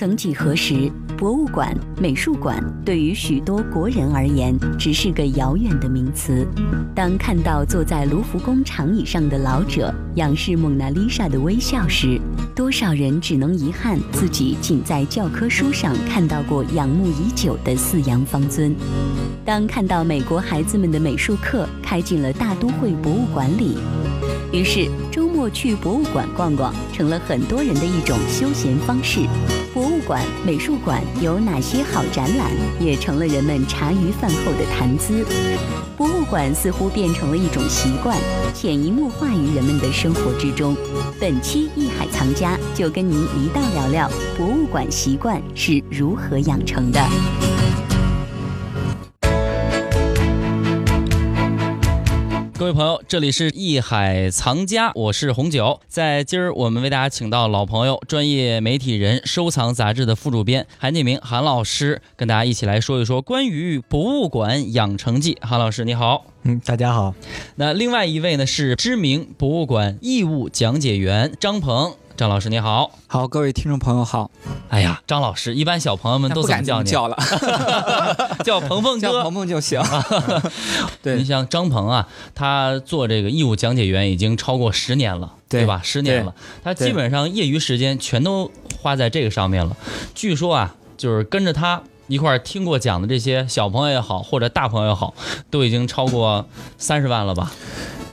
曾几何时，博物馆、美术馆对于许多国人而言只是个遥远的名词。当看到坐在卢浮宫长椅上的老者仰视蒙娜丽莎的微笑时，多少人只能遗憾自己仅在教科书上看到过仰慕已久的四羊方尊。当看到美国孩子们的美术课开进了大都会博物馆里，于是周末去博物馆逛逛成了很多人的一种休闲方式。馆、美术馆有哪些好展览，也成了人们茶余饭后的谈资。博物馆似乎变成了一种习惯，潜移默化于人们的生活之中。本期《艺海藏家》就跟您一道聊聊博物馆习惯是如何养成的。各位朋友，这里是艺海藏家，我是红九。在今儿，我们为大家请到老朋友、专业媒体人、收藏杂志的副主编韩建明韩老师，跟大家一起来说一说关于博物馆养成记。韩老师，你好。嗯，大家好。那另外一位呢是知名博物馆义务讲解员张鹏。张老师你好，好，各位听众朋友好。哎呀，张老师，一般小朋友们都怎么叫你？叫了，叫鹏鹏哥，叫鹏鹏就行。对，你像张鹏啊，他做这个义务讲解员已经超过十年了，对吧？十年了，他基本上业余时间全都花在这个上面了。据说啊，就是跟着他一块儿听过讲的这些小朋友也好，或者大朋友也好，都已经超过三十万了吧。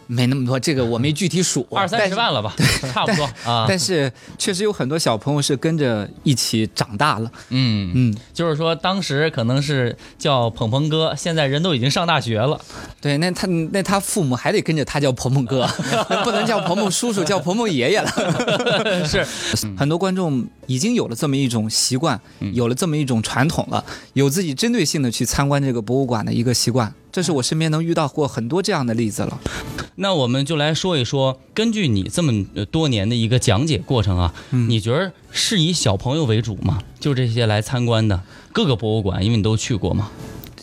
没那么多，这个我没具体数，二三十万了吧，差不多啊。但是确实有很多小朋友是跟着一起长大了。嗯嗯，就是说当时可能是叫鹏鹏哥，现在人都已经上大学了。对，那他那他父母还得跟着他叫鹏鹏哥，不能叫鹏鹏叔叔，叫鹏鹏爷爷了。是，很多观众已经有了这么一种习惯，有了这么一种传统了，有自己针对性的去参观这个博物馆的一个习惯。这是我身边能遇到过很多这样的例子了。那我们就来说一说，根据你这么多年的一个讲解过程啊，你觉得是以小朋友为主吗？就这些来参观的各个博物馆，因为你都去过嘛。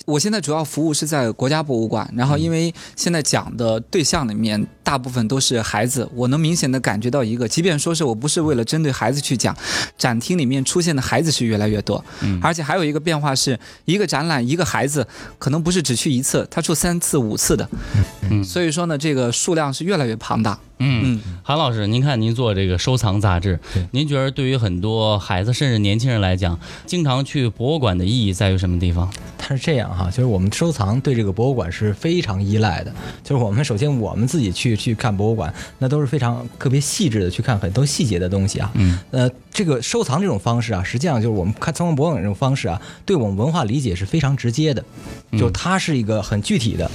我现在主要服务是在国家博物馆，然后因为现在讲的对象里面大部分都是孩子，我能明显的感觉到一个，即便说是我不是为了针对孩子去讲，展厅里面出现的孩子是越来越多，嗯，而且还有一个变化是，一个展览一个孩子可能不是只去一次，他出三次五次的，嗯，所以说呢，这个数量是越来越庞大。嗯，韩老师，您看您做这个收藏杂志，您觉得对于很多孩子甚至年轻人来讲，经常去博物馆的意义在于什么地方？它是这样哈，就是我们收藏对这个博物馆是非常依赖的。就是我们首先我们自己去去看博物馆，那都是非常特别细致的去看很多细节的东西啊。嗯，呃，这个收藏这种方式啊，实际上就是我们看参观博物馆这种方式啊，对我们文化理解是非常直接的，就它是一个很具体的。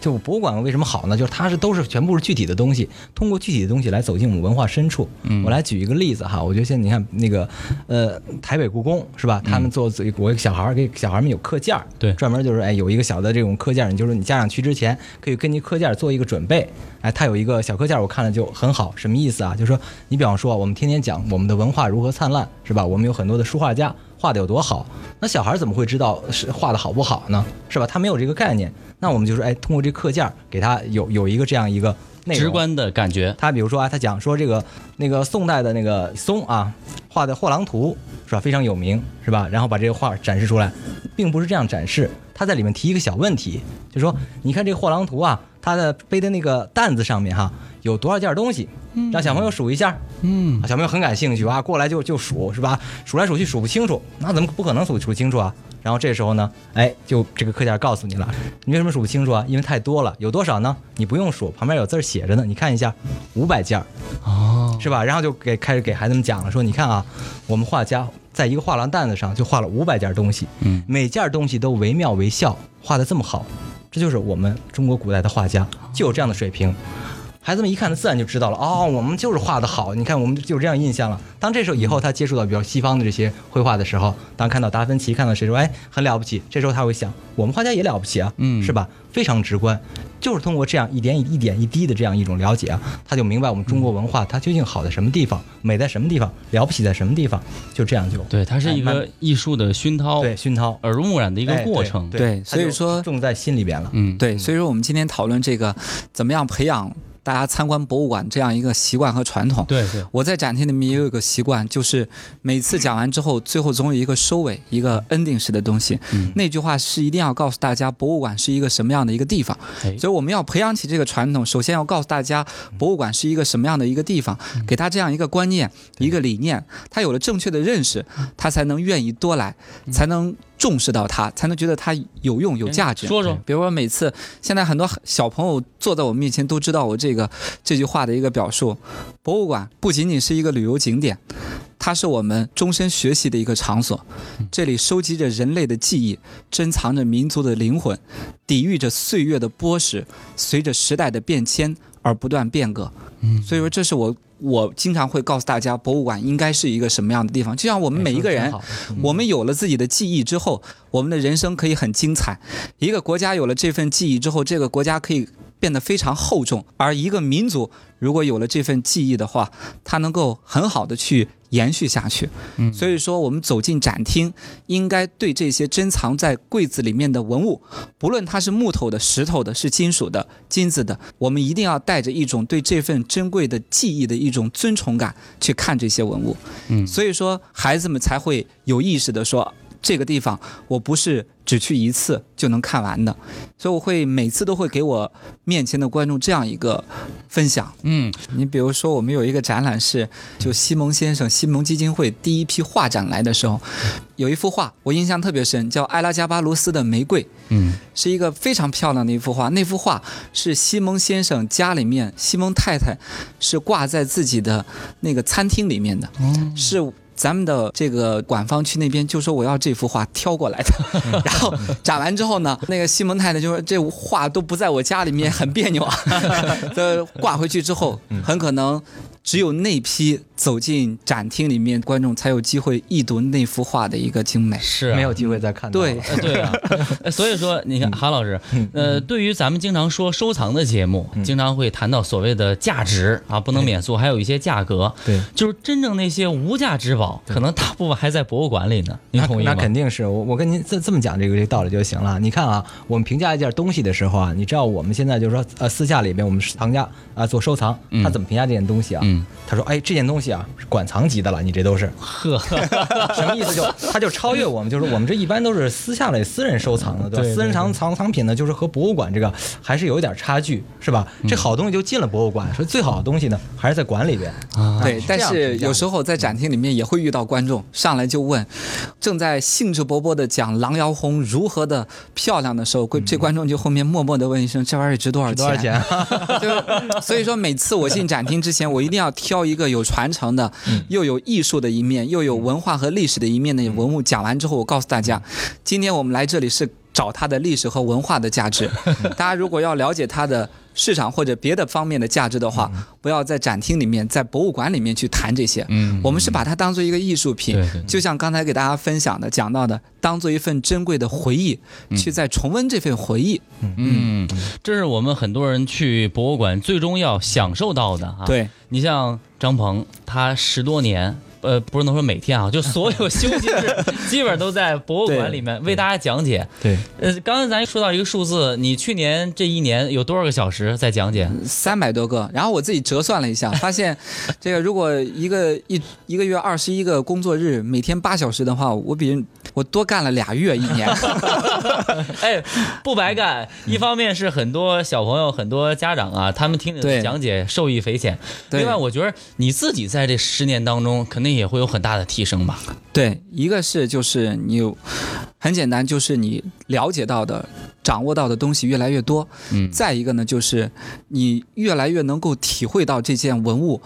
就博物馆为什么好呢？就是它是都是全部是具体的东西，通过具体的东西来走进我们文化深处。我来举一个例子哈，我觉得现在你看那个呃台北故宫是吧？他们做我小孩儿给小孩们有课件儿，对，专门就是哎有一个小的这种课件儿，你就是你家长去之前可以根据课件儿做一个准备。哎，它有一个小课件儿，我看了就很好，什么意思啊？就是说你比方说我们天天讲我们的文化如何灿烂是吧？我们有很多的书画家画的有多好，那小孩怎么会知道是画的好不好呢？是吧？他没有这个概念。那我们就说，哎，通过这课件给他有有一个这样一个直观的感觉。他比如说啊，他讲说这个那个宋代的那个松啊画的《货郎图》是吧，非常有名是吧？然后把这个画展示出来，并不是这样展示，他在里面提一个小问题，就说你看这个《货郎图》啊，他的背的那个担子上面哈有多少件东西，让小朋友数一下。嗯，小朋友很感兴趣啊，过来就就数是吧？数来数去数不清楚，那怎么不可能数数清楚啊？然后这时候呢，哎，就这个课件告诉你了，你为什么数不清楚啊？因为太多了，有多少呢？你不用数，旁边有字写着呢，你看一下，五百件儿，哦，是吧？然后就给开始给孩子们讲了，说你看啊，我们画家在一个画廊担子上就画了五百件东西，嗯，每件东西都惟妙惟肖，画的这么好，这就是我们中国古代的画家就有这样的水平。孩子们一看，他自然就知道了。哦，我们就是画的好。你看，我们就有这样印象了。当这时候以后，他接触到比较西方的这些绘画的时候，当看到达芬奇，看到谁说，哎，很了不起。这时候他会想，我们画家也了不起啊，嗯，是吧？非常直观，就是通过这样一点一点一滴的这样一种了解啊，他就明白我们中国文化它究竟好在什么地方，美在什么地方，了不起在什么地方。就这样就对，它是一个艺术的熏陶，对熏陶耳濡目染的一个过程。对，所以说种在心里边了。嗯，对，所以说我们今天讨论这个怎么样培养。大家参观博物馆这样一个习惯和传统。对对，我在展厅里面也有一个习惯，就是每次讲完之后，最后总有一个收尾，一个 ending 式的东西。嗯那句话是一定要告诉大家，博物馆是一个什么样的一个地方。哎所以我们要培养起这个传统，首先要告诉大家，博物馆是一个什么样的一个地方，给他这样一个观念、一个理念，他有了正确的认识，他才能愿意多来，才能重视到它，才能觉得它有用、有价值。说说，比如说每次现在很多小朋友坐在我面前都知道我这个这句话的一个表述。博物馆不仅仅是一个旅游景点，它是我们终身学习的一个场所。这里收集着人类的记忆，珍藏着民族的灵魂，抵御着岁月的剥蚀，随着时代的变迁而不断变革。嗯所以说，这是我我经常会告诉大家，博物馆应该是一个什么样的地方。就像我们每一个人，我们有了自己的记忆之后，我们的人生可以很精彩。一个国家有了这份记忆之后，这个国家可以变得非常厚重。而一个民族如果有了这份记忆的话，它能够很好的去延续下去。嗯所以说，我们走进展厅，应该对这些珍藏在柜子里面的文物，不论它是木头的、石头的、是金属的、金子的，我们一定要带着一种对这份珍贵的记忆的一种尊崇感去看这些文物。嗯所以说，孩子们才会有意识的说，这个地方我不是只去一次就能看完的，所以我会每次都会给我面前的观众这样一个分享。嗯你比如说，我们有一个展览是，就西蒙先生西蒙基金会第一批画展来的时候，有一幅画我印象特别深，叫埃拉加巴卢斯的玫瑰。嗯是一个非常漂亮的一幅画。那幅画是西蒙先生家里面，西蒙太太是挂在自己的那个餐厅里面的，是。咱们的这个馆方去那边就说我要这幅画挑过来的，然后展完之后呢，那个西蒙太太就说这画都不在我家里面，很别扭啊。这挂回去之后，很可能只有那批走进展厅里面观众才有机会一睹那幅画的一个精美。是、啊、没有机会再看到了。对呃，对啊，呃所以说 你看，韩老师，呃，对于咱们经常说收藏的节目，经常会谈到所谓的价值啊，不能免俗，还有一些价格，对，就是真正那些无价之宝，可能大部分还在博物馆里呢。您那同意吗？那肯定是我我跟您这这么讲这个这个道理就行了。你看啊，我们评价一件东西的时候啊，你知道我们现在就是说呃私下里面我们藏家啊做收藏，他怎么评价这件东西啊？嗯，他说哎这件东西啊是馆藏级的了，你这都是呵，什么意思就？他就超越我们，就是我们这一般都是私下里私人收藏的，对吧？对对私人藏藏藏品呢，就是和博物馆这个还是有一点差距，是吧？嗯这好东西就进了博物馆，说最好的东西呢还是在馆里边。啊对，但是有时候在展厅里面也会遇到观众上来就问，正在兴致勃勃的讲狼窑红如何的漂亮的时候，这观众就后面默默的问一声：“这玩意儿值多少钱？”多少钱？就所以说，每次我进展厅之前，我一定要挑一个有传承的，又有艺术的一面，又有文化和历史的一面的文物。讲完之后，我告诉大家，今天我们来这里是找它的历史和文化的价值。大家如果要了解它的市场或者别的方面的价值的话，不要在展厅里面、在博物馆里面去谈这些。嗯我们是把它当做一个艺术品就像刚才给大家分享的、讲到的，当做一份珍贵的回忆，去再重温这份回忆。嗯，这是我们很多人去博物馆最终要享受到的啊。，对，你像张鹏，他十多年。呃，不是能说每天啊，就所有休息日 基本都在博物馆里面为大家讲解。对，呃，刚才咱说到一个数字，你去年这一年有多少个小时在讲解？三百多个，然后我自己折算了一下，发现这个如果一个一一个月二十一个工作日，每天八小时的话，我比人我多干了俩月一年。哎，不白干。一方面是很多小朋友、很多家长啊，他们听你的讲解受益匪浅。另外，我觉得你自己在这十年当中，肯定也会有很大的提升吧？对，一个是就是你有很简单，就是你了解到的、掌握到的东西越来越多。嗯，再一个呢，就是你越来越能够体会到这件文物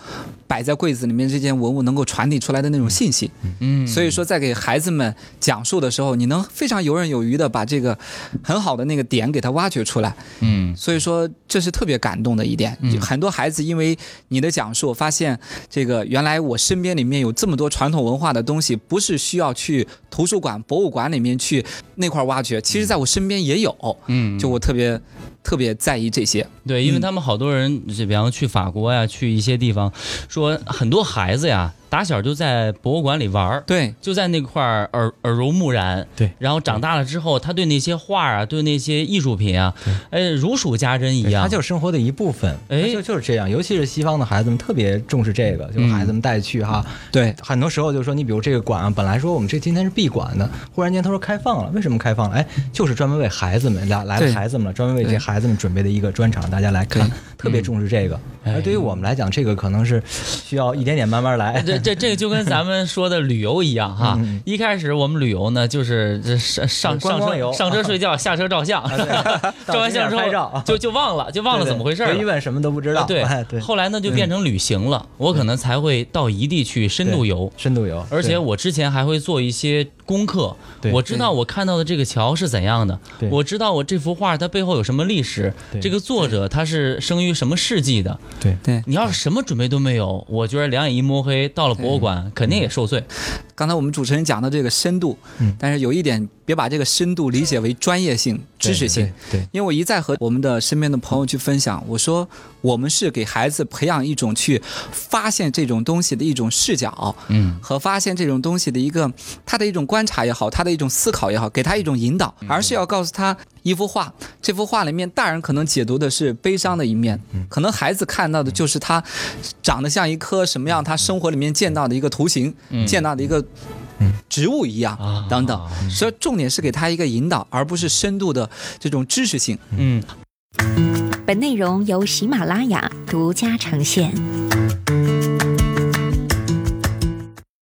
摆在柜子里面这件文物能够传递出来的那种信息。嗯，所以说，在给孩子们讲述的时候，你能非常游刃有余的把这个很好的那个点给它挖掘出来。嗯所以说，这是特别感动的一点。很多孩子因为你的讲述，发现这个原来我身边里面有这么多传统文化的东西，不是需要去图书馆、博物馆里面去那块儿挖掘，其实在我身边也有。嗯，就我特别特别在意这些。对，因为他们好多人，就比方去法国呀，去一些地方，说很多孩子呀，打小就在博物馆里玩儿，对，就在那块儿耳耳濡目染，对，然后长大了之后，他对那些画啊，对那些艺术品啊，哎，如数家珍一样，他就是生活的一部分，哎，就就是这样，尤其是西方的孩子们特别重视这个，就是孩子们带去哈，对，很多时候就说你比如这个馆啊，本来说我们这今天是闭馆的，忽然间他说开放了，为什么开放了？哎，就是专门为孩子们来来了孩子们了，专门为这孩子们准备的一个专场，大家来看，特别重视这个。而对于我们来讲，这个可能是需要一点点慢慢来。这这这个就跟咱们说的旅游一样哈，一开始我们旅游呢，就是上上上车上 车睡觉，下车照相，照完相之后就就忘了，就忘了怎么回事了，一问什么都不知道。对 对，后来呢就变成旅行了，我可能才会到一地去深度游，深度游。而且我之前还会做一些功课，我知道我看到的这个桥是怎样的，我知道我这幅画它背后有什么历史，这个作者他是生于什么事迹的。对对，你要是什么准备都没有，我觉得两眼一摸黑，到了博物馆肯定也受罪。刚才我们主持人讲的这个深度，但是有一点，别把这个深度理解为专业性、知识性。对，因为我一再和我们的身边的朋友去分享，我说我们是给孩子培养一种去发现这种东西的一种视角，嗯，和发现这种东西的一个他的一种观察也好，他的一种思考也好，给他一种引导，而是要告诉他一幅画，这幅画里面大人可能解读的是悲伤的一面，可能孩子看到的就是他长得像一颗什么样，他生活里面见到的一个图形，见到的一个。植物一样，等等，所以重点是给他一个引导，而不是深度的这种知识性。嗯。本内容由喜马拉雅独家呈现。